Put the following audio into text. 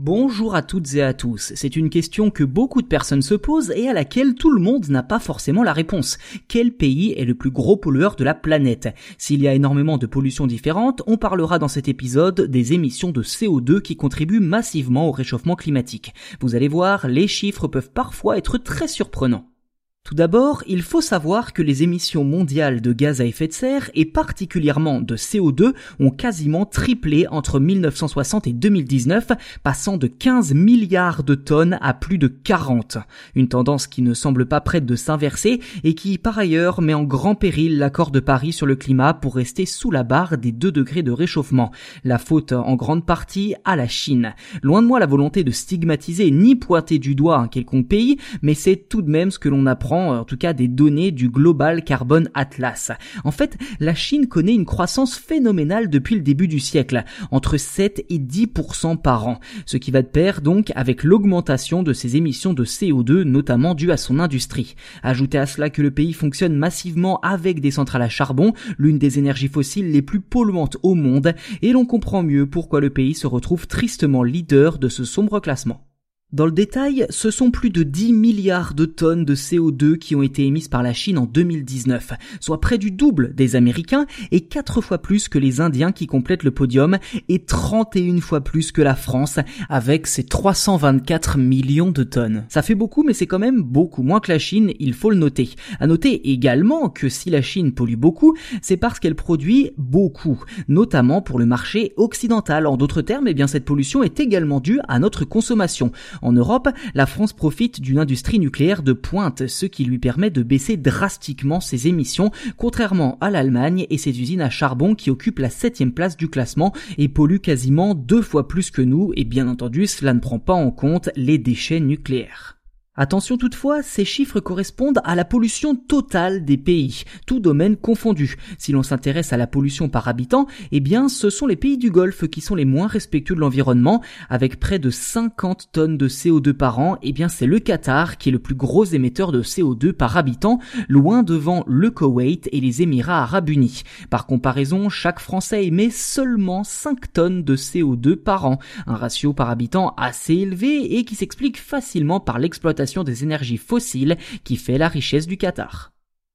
Bonjour à toutes et à tous. C'est une question que beaucoup de personnes se posent et à laquelle tout le monde n'a pas forcément la réponse. Quel pays est le plus gros pollueur de la planète? S'il y a énormément de pollutions différentes, on parlera dans cet épisode des émissions de CO2 qui contribuent massivement au réchauffement climatique. Vous allez voir, les chiffres peuvent parfois être très surprenants. Tout d'abord, il faut savoir que les émissions mondiales de gaz à effet de serre et particulièrement de CO2 ont quasiment triplé entre 1960 et 2019, passant de 15 milliards de tonnes à plus de 40. Une tendance qui ne semble pas prête de s'inverser et qui par ailleurs met en grand péril l'accord de Paris sur le climat pour rester sous la barre des 2 degrés de réchauffement. La faute en grande partie à la Chine. Loin de moi la volonté de stigmatiser ni pointer du doigt un quelconque pays, mais c'est tout de même ce que l'on apprend en tout cas des données du Global Carbon Atlas. En fait, la Chine connaît une croissance phénoménale depuis le début du siècle, entre 7 et 10% par an, ce qui va de pair donc avec l'augmentation de ses émissions de CO2, notamment due à son industrie. Ajoutez à cela que le pays fonctionne massivement avec des centrales à charbon, l'une des énergies fossiles les plus polluantes au monde, et l'on comprend mieux pourquoi le pays se retrouve tristement leader de ce sombre classement. Dans le détail, ce sont plus de 10 milliards de tonnes de CO2 qui ont été émises par la Chine en 2019, soit près du double des Américains et 4 fois plus que les Indiens qui complètent le podium et 31 fois plus que la France avec ses 324 millions de tonnes. Ça fait beaucoup mais c'est quand même beaucoup moins que la Chine, il faut le noter. À noter également que si la Chine pollue beaucoup, c'est parce qu'elle produit beaucoup, notamment pour le marché occidental. En d'autres termes, eh bien cette pollution est également due à notre consommation. En Europe, la France profite d'une industrie nucléaire de pointe, ce qui lui permet de baisser drastiquement ses émissions, contrairement à l'Allemagne et ses usines à charbon qui occupent la septième place du classement et polluent quasiment deux fois plus que nous, et bien entendu cela ne prend pas en compte les déchets nucléaires. Attention toutefois, ces chiffres correspondent à la pollution totale des pays, tout domaine confondu. Si l'on s'intéresse à la pollution par habitant, eh bien ce sont les pays du Golfe qui sont les moins respectueux de l'environnement, avec près de 50 tonnes de CO2 par an, eh bien c'est le Qatar qui est le plus gros émetteur de CO2 par habitant, loin devant le Koweït et les Émirats arabes unis. Par comparaison, chaque Français émet seulement 5 tonnes de CO2 par an, un ratio par habitant assez élevé et qui s'explique facilement par des énergies fossiles qui fait la richesse du Qatar.